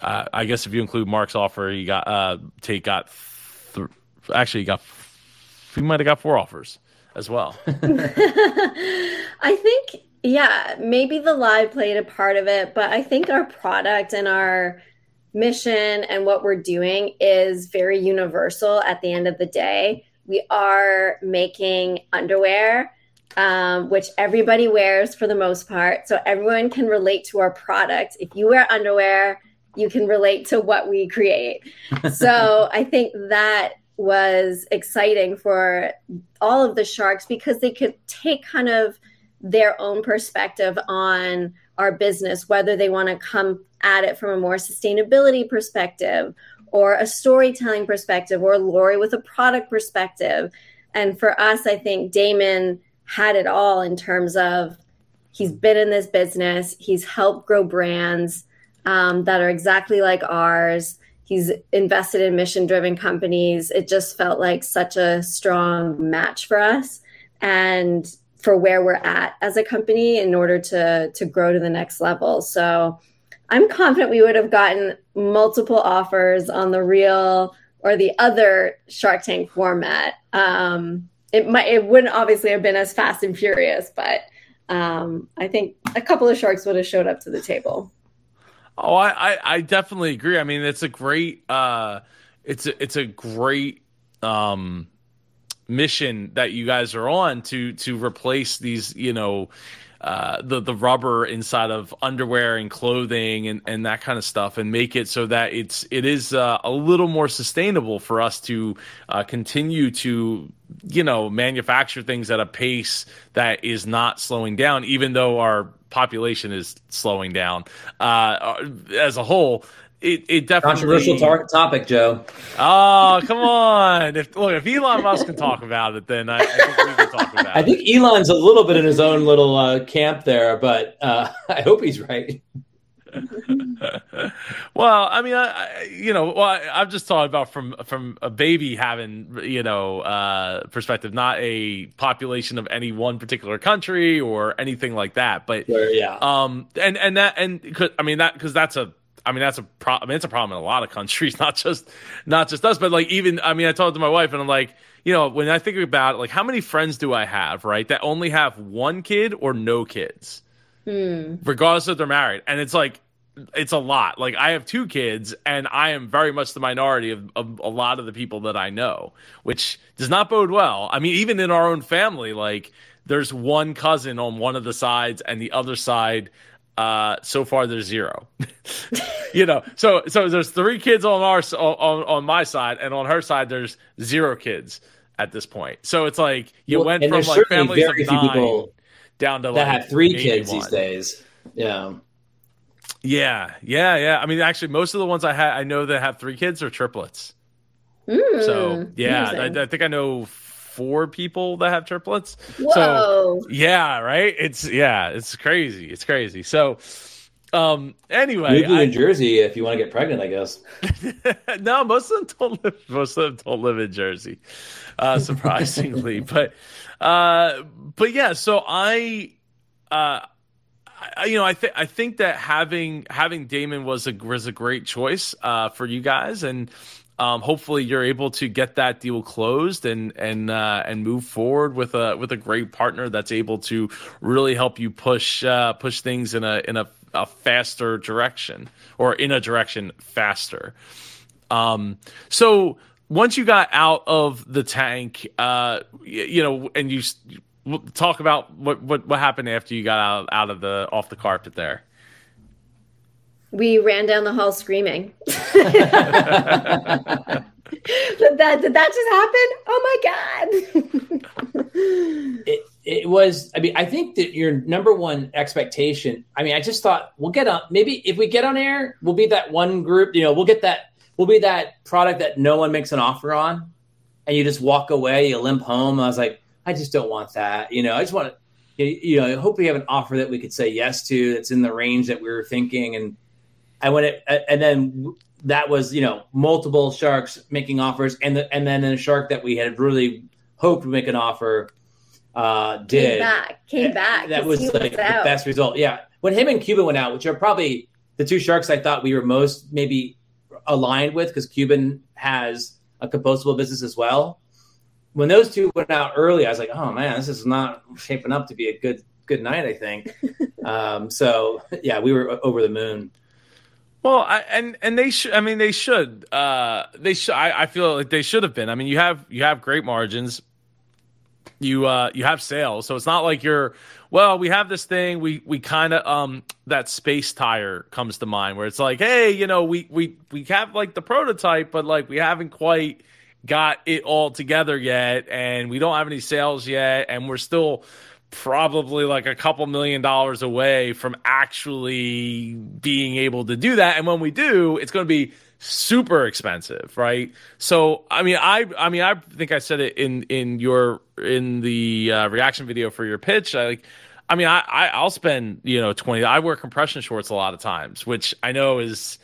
uh, I guess if you include Mark's offer, you got uh, Tate got th- actually he got he might have got four offers as well. I think yeah, maybe the live played a part of it, but I think our product and our mission and what we're doing is very universal at the end of the day. We are making underwear, um, which everybody wears for the most part. So everyone can relate to our product. If you wear underwear, you can relate to what we create. so I think that was exciting for all of the sharks because they could take kind of their own perspective on our business, whether they want to come at it from a more sustainability perspective or a storytelling perspective or Lori with a product perspective. And for us, I think Daymond had it all in terms of he's been in this business, he's helped grow brands um, that are exactly like ours. He's invested in mission driven companies. It just felt like such a strong match for us. And for where we're at as a company in order to to grow to the next level. So I'm confident we would have gotten multiple offers on the real or the other Shark Tank format. Um, it might it wouldn't obviously have been as fast and furious, but um, I think a couple of sharks would have showed up to the table. Oh, I, I, I definitely agree. I mean, it's a great uh, it's a it's a great um, mission that you guys are on to to replace these you know uh, the the rubber inside of underwear and clothing and, and that kind of stuff, and make it so that it's it is uh, a little more sustainable for us to uh, continue to you know manufacture things at a pace that is not slowing down, even though our population is slowing down. Uh, as a whole it, it definitely controversial tar- topic, Joe. Oh, come on! If look, if Elon Musk can talk about it, then I, I think we can talk about I it. I think Elon's a little bit in his own little uh, camp there, but uh, I hope he's right. well, I mean, I, I you know, well, I, I'm just talking about from from a baby having you know uh, perspective, not a population of any one particular country or anything like that. But Where, yeah, um, and and that and I mean that because that's a I mean that's a pro- I mean it's a problem in a lot of countries, not just not just us, but like even I mean I talked to my wife and I'm like, you know, when I think about it, like how many friends do I have, right, that only have one kid or no kids, hmm. regardless if they're married, and it's like it's a lot. Like I have two kids, and I am very much the minority of, of a lot of the people that I know, which does not bode well. I mean, even in our own family, like there's one cousin on one of the sides, and the other side uh so far there's zero. You know so so there's three kids on our on on my side and on her side there's zero kids at this point. So it's like you Well, went from like families very of few nine people down to that like have three maybe kids these days. Yeah, yeah. Yeah yeah. I mean actually most of the ones i had i know that have three kids are triplets. Mm, so yeah. I, I think i know four people that have triplets so yeah right it's yeah it's crazy it's crazy so um anyway move to I- New Jersey if you want to get pregnant. I guess. no, most of them don't live. Most of them don't live in Jersey, uh, surprisingly. but, uh, but yeah. So I, uh, I, you know, I think I think that having having Daymond was a was a great choice uh, for you guys, and um, hopefully you're able to get that deal closed and and uh, and move forward with a with a great partner that's able to really help you push uh, push things in a in a a faster direction or in a direction faster. Um, so once you got out of the tank, uh, you know, and you talk about what, what, what happened after you got out, out of the, off the carpet there. We ran down the hall screaming. did, that, did that just happen? Oh my God. it, it was, I mean, I think that your number one expectation, I mean, I just thought we'll get on, maybe if we get on air, we'll be that one group, you know, we'll get that We'll be that product that no one makes an offer on, and you just walk away, you limp home. I was like, I just don't want that. You know, I just want to, you know, I hope we have an offer that we could say yes to that's in the range that we were thinking. And I went, it, and then that was, you know, multiple sharks making offers, and the, and then a shark that we had really hoped would make an offer uh, did came back, came back. That was like the out. best result. Yeah, when him and Cuban went out, which are probably the two sharks I thought we were most maybe aligned with because Cuban has a compostable business as well. When those two went out early, I was like, oh man, this is not shaping up to be a good good night. I think. um, so yeah, we were over the moon. Well, I, and and they should. I mean, they should. Uh, they should. I, I feel like they should have been. I mean, you have you have great margins. You uh, you have sales, so it's not like you're well, we have this thing. We we kind of um that space tire comes to mind where it's like, hey, you know, we we we have like the prototype, but like we haven't quite got it all together yet, and we don't have any sales yet, and we're still probably like a couple million dollars away from actually being able to do that. And when we do, it's going to be super expensive, right? So, I mean, I, I mean, I think I said it in in your in the uh, reaction video for your pitch. I like, I mean, I, I I'll spend you know twenty. I wear compression shorts a lot of times, which I know is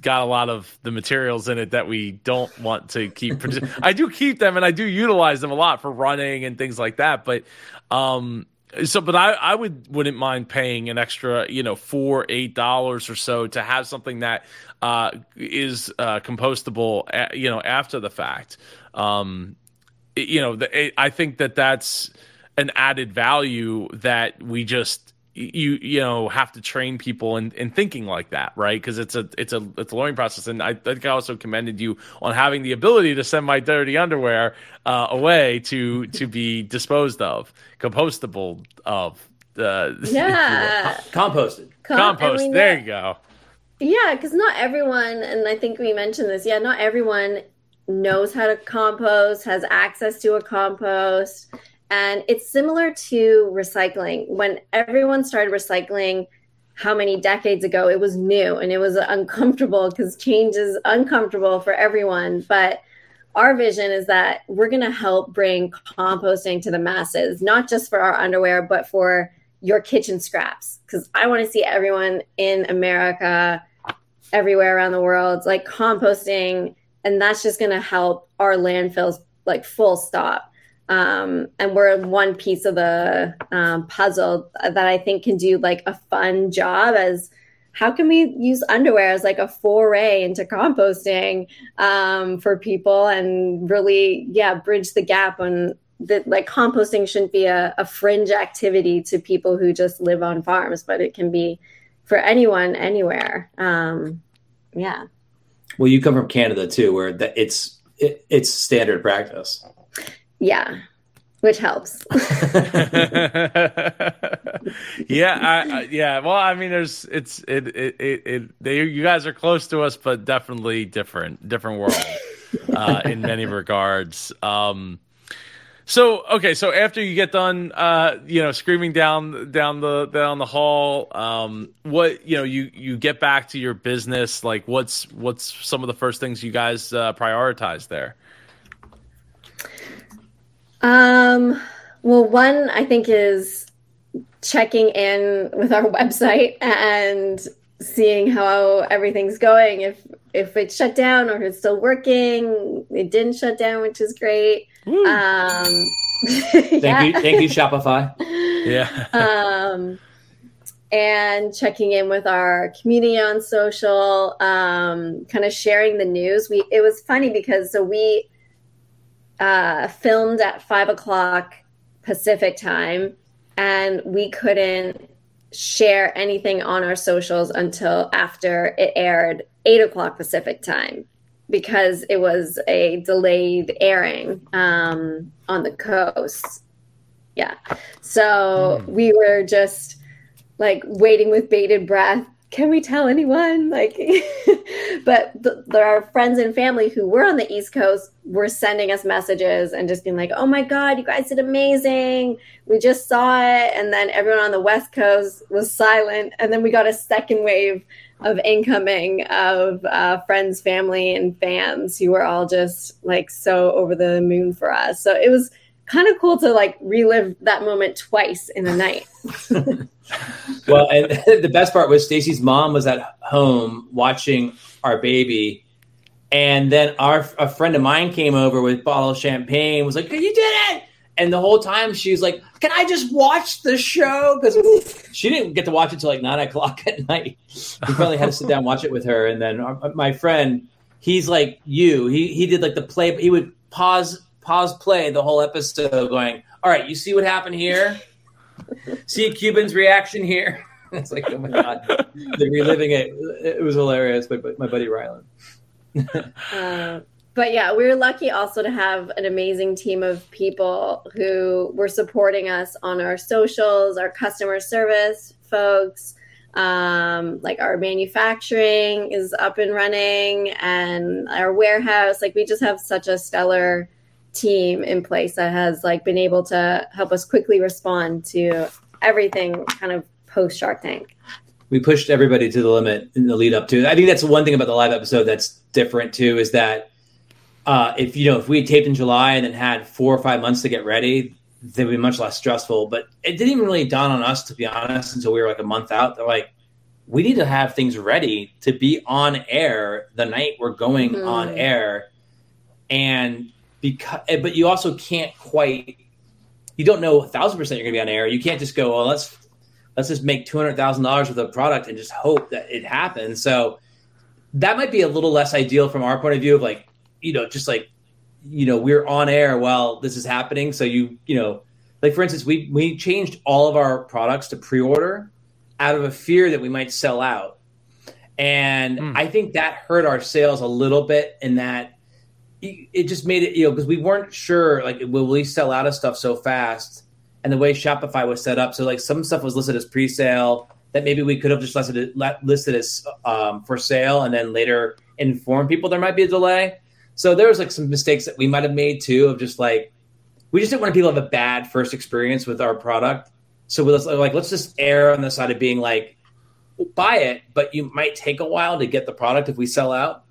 got a lot of the materials in it that we don't want to keep. I do keep them and I do utilize them a lot for running and things like that, but um so but i i would wouldn't mind paying an extra you know four eight dollars or so to have something that uh is uh compostable you know after the fact um it, you know the, it, i think that that's an added value that we just you you know have to train people in, in thinking like that right? Because it's a it's a it's a learning process. And I think I also commended you on having the ability to send my dirty underwear uh, away to to be disposed of compostable of uh, yeah. Composted. Com- compost. I mean, there you go. Yeah because not everyone and I think we mentioned this yeah not everyone knows how to compost has access to a compost and it's similar to recycling. When everyone started recycling, how many decades ago, it was new and it was uncomfortable because change is uncomfortable for everyone. But our vision is that we're going to help bring composting to the masses, not just for our underwear, but for your kitchen scraps. Because I want to see everyone in America, everywhere around the world, like composting. And that's just going to help our landfills, like full stop um, and we're one piece of the um, puzzle that I think can do like a fun job as how can we use underwear as like a foray into composting um, for people and really yeah bridge the gap on that like composting shouldn't be a, a fringe activity to people who just live on farms but it can be for anyone anywhere. Um, yeah. Well you come from canada too where it's it, it's standard practice yeah, which helps. yeah, I, I, yeah. Well, I mean, there's it's it it it, it they, you guys are close to us, but definitely different different world uh, in many regards. Um, so okay, so after you get done, uh, you know, screaming down down the down the hall, um, what you know, you you get back to your business. Like, what's what's some of the first things you guys uh, prioritize there? Um, well, one I think is checking in with our website and seeing how everything's going. If if it's shut down or if it's still working, it didn't shut down, which is great. Um, thank yeah. you, thank you, Shopify. Yeah. um, and checking in with our community on social, um, kind of sharing the news. We it was funny because so we uh, filmed at five o'clock Pacific time, and we couldn't share anything on our socials until after it aired eight o'clock Pacific time because it was a delayed airing um, on the coast. Yeah. So mm. we were just like waiting with bated breath. Can we tell anyone? Like, but the, the, our friends and family who were on the East Coast were sending us messages and just being like, "Oh my God, you guys did amazing! We just saw it." And then everyone on the West Coast was silent, and then we got a second wave of incoming of uh, friends, family, and fans who were all just like so over the moon for us. So it was kind of cool to like relive that moment twice in a night. well, and the best part was Stacy's mom was at home watching our baby. And then our a friend of mine came over with a bottle of champagne, was like, You did it! And the whole time she was like, Can I just watch the show? Because she didn't get to watch it till like nine o'clock at night. We finally had to sit down watch it with her. And then our, uh, my friend, he's like you. He he did like the play, he would pause pause play the whole episode going, All right, you see what happened here? See Cuban's reaction here? it's like, oh my God. They're reliving it. It was hilarious, my, my buddy Rylan. uh, but yeah, we are lucky also to have an amazing team of people who were supporting us on our socials, our customer service folks, um, like our manufacturing is up and running, and our warehouse. Like we just have such a stellar team in place that has like been able to help us quickly respond to everything kind of post Shark Tank. We pushed everybody to the limit in the lead up to. I think that's one thing about the live episode that's different too is that uh, if you know if we taped in July and then had four or five months to get ready, they would be much less stressful. But it didn't even really dawn on us to be honest until we were like a month out. They're like, we need to have things ready to be on air the night we're going mm-hmm. on air, and because eh, but you also can't quite you don't know a thousand percent you're gonna be on air. You can't just go, well, let's let's just make two hundred thousand dollars with a product and just hope that it happens. So that might be a little less ideal from our point of view of like you know, just like, you know, we're on air while this is happening. So you, you know, like for instance, we we changed all of our products to pre-order out of a fear that we might sell out. And mm. I think that hurt our sales a little bit in that it just made it, you know, because we weren't sure, like, will we sell out of stuff so fast? And the way Shopify was set up, so like some stuff was listed as pre-sale that maybe we could have just listed listed as um, for sale, and then later inform people there might be a delay. So there was like some mistakes that we might have made too of just like we just didn't want people to have a bad first experience with our product. So let's like let's just err on the side of being like buy it, but you might take a while to get the product if we sell out.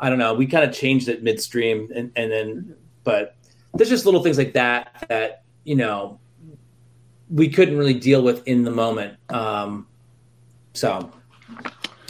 I don't know. We kind of changed it midstream and, and then but there's just little things like that that, you know, we couldn't really deal with in the moment. Um, so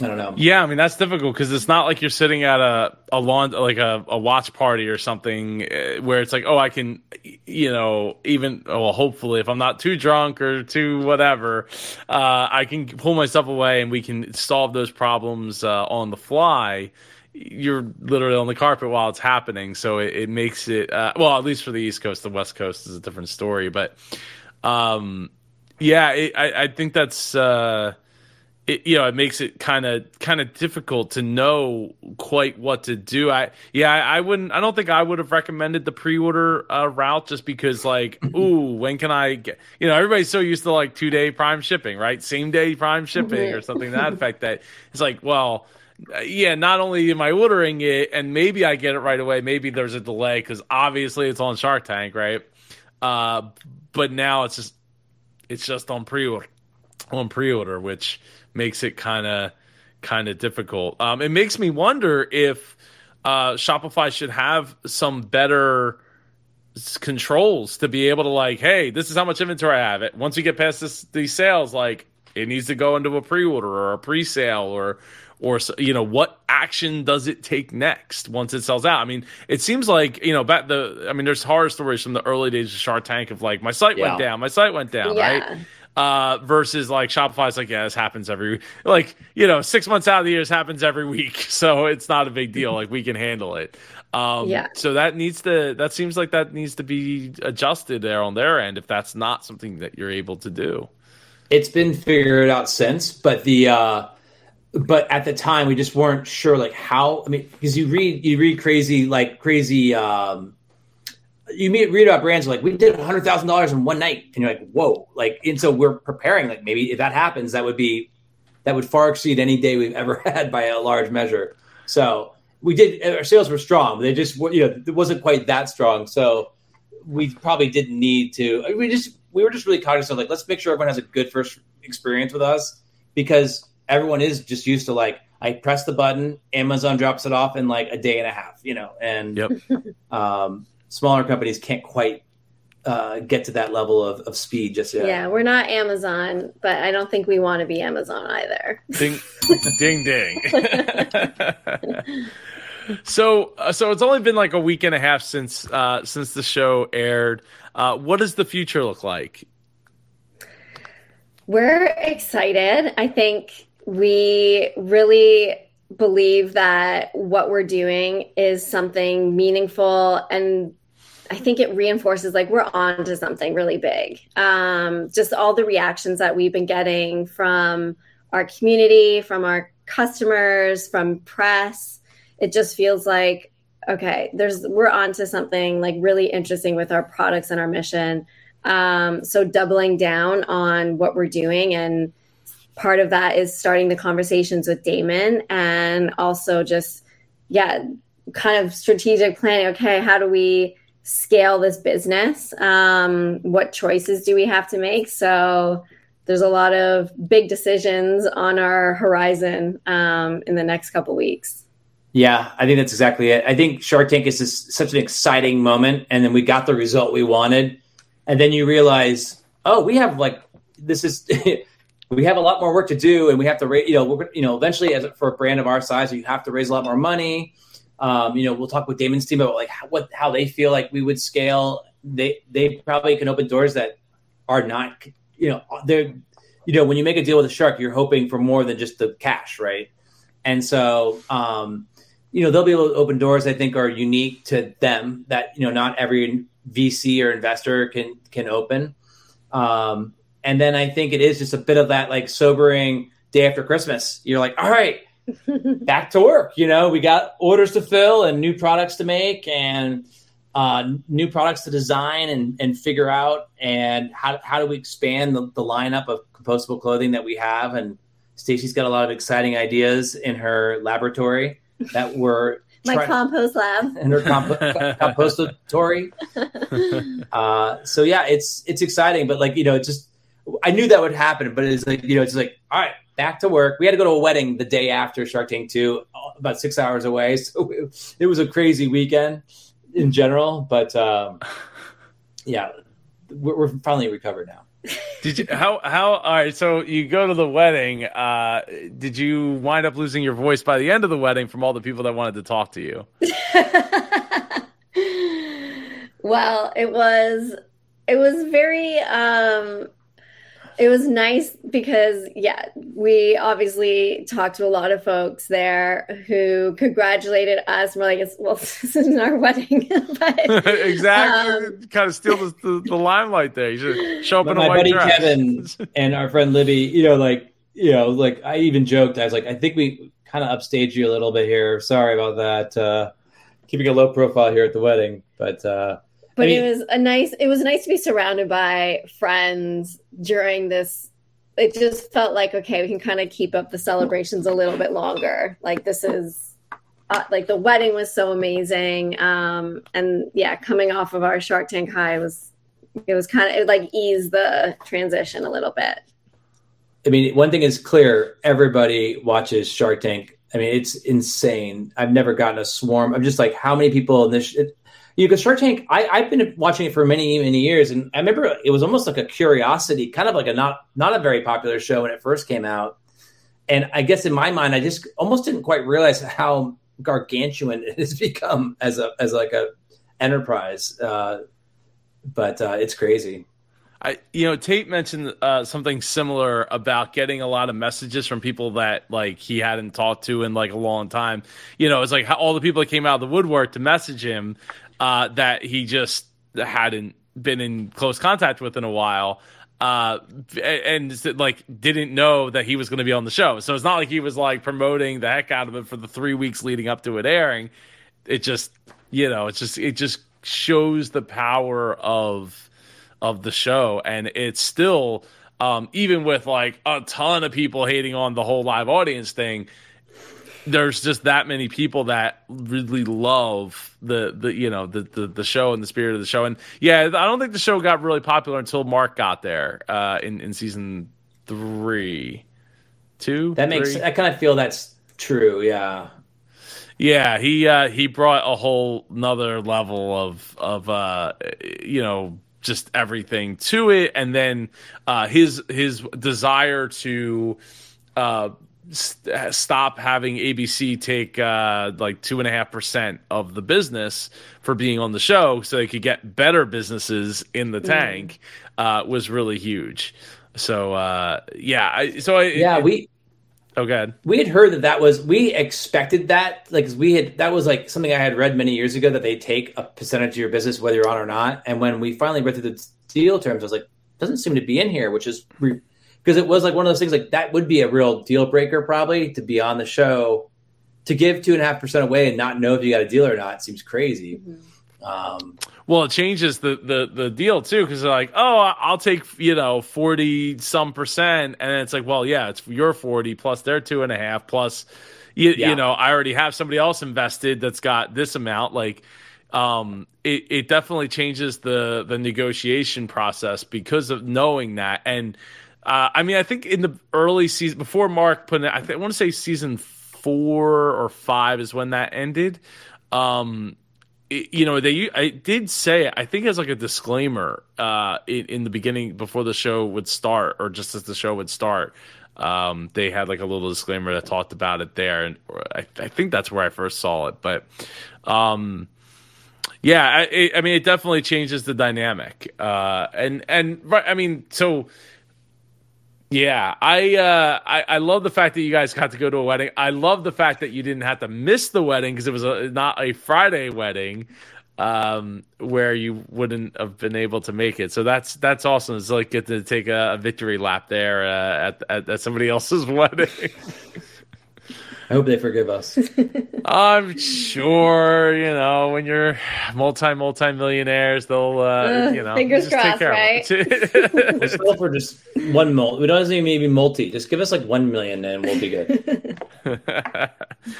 I don't know. Yeah, I mean that's difficult because it's not like you're sitting at a a lawn like a, a watch party or something eh, where it's like, oh, I can, you know, even well, hopefully if I'm not too drunk or too whatever, uh, I can pull myself away and we can solve those problems uh, on the fly. You're literally on the carpet while it's happening, so it, it makes it uh, well. At least for the East Coast, the West Coast is a different story. But um, yeah, it, I, I think that's uh, it, you know it makes it kind of kind of difficult to know quite what to do i yeah I, I, wouldn't i don't think i would have recommended the pre-order uh, route just because like ooh when can i get you know everybody's so used to like two day prime shipping right same day prime shipping or something to that effect that it's like well yeah not only am i ordering it and maybe i get it right away maybe there's a delay because obviously it's on shark tank right uh but now it's just it's just on pre-order on pre-order which makes it kind of kind of difficult. Um, it makes me wonder if uh, Shopify should have some better controls to be able to like, hey, this is how much inventory I have. It once we get past this these sales, like it needs to go into a pre-order or a pre-sale or or you know what action does it take next once it sells out i mean it seems like you know back the i mean there's horror stories from the early days of shark tank of like my site yeah. went down my site went down yeah. right uh, versus like Shopify's like, yeah, this happens every like you know six months out of the year, this happens every week, so it's not a big deal. Like we can handle it. Um, yeah. So that needs to that seems like that needs to be adjusted there on their end if that's not something that you're able to do. it's been figured out since, but the uh, but at the time we just weren't sure like how. I mean, because you read you read crazy like crazy. Um, you meet read about brands like we did a hundred thousand dollars in one night, and you're like, whoa! Like, and so we're preparing. Like, maybe if that happens, that would be that would far exceed any day we've ever had by a large measure. So we did. Our sales were strong, they just you know it wasn't quite that strong. So we probably didn't need to. We just we were just really cognizant of like let's make sure everyone has a good first experience with us because everyone is just used to like I press the button, Amazon drops it off in like a day and a half, you know, and Yep. um, smaller companies can't quite uh, get to that level of, of speed just yet. Yeah, we're not Amazon, but I don't think we want to be Amazon either. ding, ding, ding. so, uh, so it's only been like a week and a half since uh, since the show aired. Uh, what does the future look like? We're excited. I think we really believe that what we're doing is something meaningful and I think it reinforces like we're on to something really big. Um, just all the reactions that we've been getting from our community, from our customers, from press, it just feels like okay, there's we're on to something like really interesting with our products and our mission. Um, so doubling down on what we're doing and part of that is starting the conversations with Daymond and also just yeah, kind of strategic planning. Okay, how do we scale this business? Um, what choices do we have to make? So there's a lot of big decisions on our horizon um, in the next couple weeks. Yeah, I think that's exactly it. I think Shark Tank is just such an exciting moment, and then we got the result we wanted, and then you realize, oh, we have like this is we have a lot more work to do, and we have to raise. You know, we're, you know, eventually, as for a brand of our size, you have to raise a lot more money. Um, you know, we'll talk with Daymond's team about like how, what how they feel like we would scale. They they probably can open doors that are not. You know, they're you know when you make a deal with a shark, you're hoping for more than just the cash, right? And so. um you know they'll be able to open doors i think are unique to them that you know not every vc or investor can can open um, and then i think it is just a bit of that like sobering day after christmas you're like all right back to work you know we got orders to fill and new products to make and uh, new products to design and, and figure out and how, how do we expand the, the lineup of compostable clothing that we have and stacy's got a lot of exciting ideas in her laboratory that were My try- compost lab. and her comp- compostatory. Uh, so yeah, it's it's exciting, but like you know, it just I knew that would happen, but it's like you know, it's like all right, back to work. We had to go to a wedding the day after Shark Tank Two, about six hours away, so it, it was a crazy weekend in general. But um, yeah, we're, we're finally recovered now. Did you how how all right? So you go to the wedding. Uh, did you wind up losing your voice by the end of the wedding from all the people that wanted to talk to you? well, it was it was very um it was nice because yeah, we obviously talked to a lot of folks there who congratulated us. We're like, well, this isn't our wedding, but exactly. Um, kind of steal the, the, the limelight there. You should show up in a my white buddy dress. Kevin and our friend Libby, you know, like you know, like I even joked, I was like, I think we kind of upstaged you a little bit here. Sorry about that. Uh, keeping a low profile here at the wedding, but uh, but I mean- it was a nice it was nice to be surrounded by friends during this it just felt like okay we can kind of keep up the celebrations a little bit longer like this is uh, like the wedding was so amazing um and yeah coming off of our shark tank high was it was kind of it like eased the transition a little bit I mean, one thing is clear: everybody watches Shark Tank. I mean, it's insane. I've never gotten a swarm. I'm just like, how many people in this? It, you know, Shark Tank. I, I've been watching it for many, many years, and I remember it was almost like a curiosity, kind of like a not not a very popular show when it first came out. And I guess in my mind, I just almost didn't quite realize how gargantuan it has become as a as like a enterprise. Uh, but uh, it's crazy. I, you know, Tate mentioned uh, something similar about getting a lot of messages from people that like he hadn't talked to in like a long time. You know, it's like how all the people that came out of the woodwork to message him uh, that he just hadn't been in close contact with in a while. uh, and, like didn't know that he was going to be on the show. So it's not like he was like promoting the heck out of it for the three weeks leading up to it airing. It just, you know, it's just it just shows the power of of the show, and it's still um, even with like a ton of people hating on the whole live audience thing there's just that many people that really love the the you know the, the the show and the spirit of the show. And yeah i don't think the show got really popular until mark got there uh in in season three. Two? That makes three? i kind of feel that's true yeah. Yeah he uh he brought a whole nother level of of uh you know just everything to it. And then uh his his desire to uh st- stop having ABC take uh, like two and a half percent of the business for being on the show, so they could get better businesses in the tank, mm. uh, was really huge. So uh, yeah, I, so I, yeah it, we. Oh, God. We had heard that that was we expected that like we had that was like something I had read many years ago that they take a percentage of your business whether you're on or not. And when we finally read through the deal terms, I was like, doesn't seem to be in here, which is re- because it was like one of those things like that would be a real deal breaker probably to be on the show to give two and a half percent away and not know if you got a deal or not seems crazy. Mm-hmm. Um, well, it changes the the the deal too because they're like, oh, I'll take you know forty some percent, and it's like, well, yeah, it's your forty plus their two and a half plus, you, yeah. you know, I already have somebody else invested that's got this amount, like. Um, it, it definitely changes the the negotiation process because of knowing that and uh, I mean, I think in the early season, before Mark put in, I, think, I want to say season four or five is when that ended. Um, it, you know, they I did say I think as like a disclaimer uh, in, in, the beginning before the show would start, or just as the show would start. Um, they had like a little disclaimer that talked about it there, and I, I think that's where I first saw it. But um, yeah, I, I mean, it definitely changes the dynamic, uh, and and right, I mean, so yeah, I, uh, I I love the fact that you guys got to go to a wedding. I love the fact that you didn't have to miss the wedding because it was a, not a Friday wedding, um, where you wouldn't have been able to make it. So that's that's awesome. It's like get to take a, a victory lap there uh, at, at, at somebody else's wedding. I hope they forgive us. I'm sure, you know, when you're multi multi millionaires, they'll, uh, uh, you know, fingers crossed, right? we'll settle for just one mil. We don't even maybe multi. Just give us like one million, and we'll be good.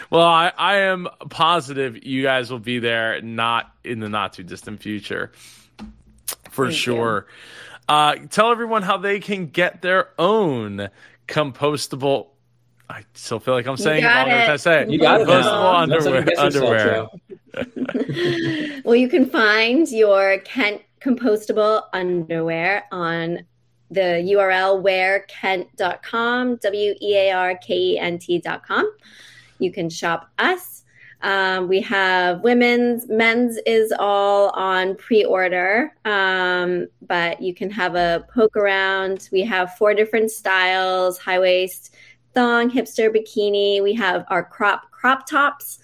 well, I, I am positive you guys will be there, not in the not too distant future, for Thank sure. Uh, tell everyone how they can get their own compostable I still feel like I'm saying it longer than I say it. You got it. Compostable underwear. underwear. well, you can find your Kent compostable underwear on the URL wearkent.com, W E A R K E N T.com. You can shop us. Um, we have women's, men's is all on pre order, um, but you can have a poke around. We have four different styles high waist thong, hipster, bikini. We have our crop crop tops.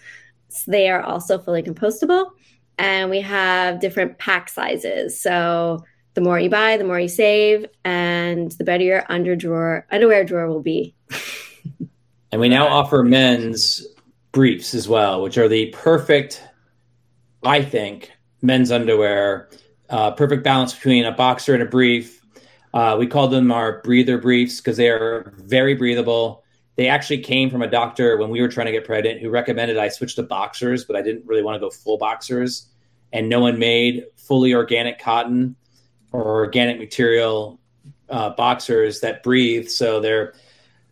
So they are also fully compostable. And we have different pack sizes. So the more you buy, the more you save, and the better your under drawer, underwear drawer will be. and we now offer men's briefs as well, which are the perfect, I think, men's underwear. Uh, perfect balance between a boxer and a brief uh, we called them our breather briefs because they are very breathable. They actually came from a doctor when we were trying to get pregnant who recommended I switch to boxers, but I didn't really want to go full boxers. And no one made fully organic cotton or organic material uh, boxers that breathe. So they're,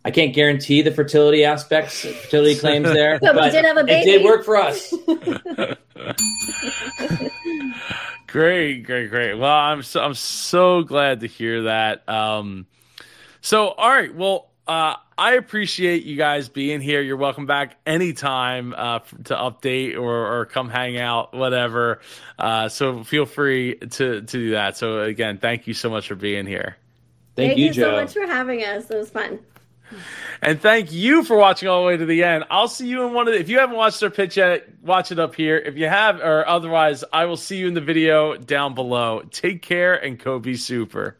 I can't guarantee the fertility aspects, fertility claims there, but, but we did have a baby. It did work for us. Great, great, great. Well, I'm so I'm so glad to hear that. Um, so all right, well, uh, I appreciate you guys being here. You're welcome back anytime uh, to update or, or come hang out, whatever. Uh, so feel free to to do that. So again, thank you so much for being here. Thank, thank you, you so much for having us. It was fun. And thank you for watching all the way to the end. I'll see you in one of the, if you haven't watched our pitch yet, watch it up here. If you have, or otherwise, I will see you in the video down below. Take care and Kobe Super.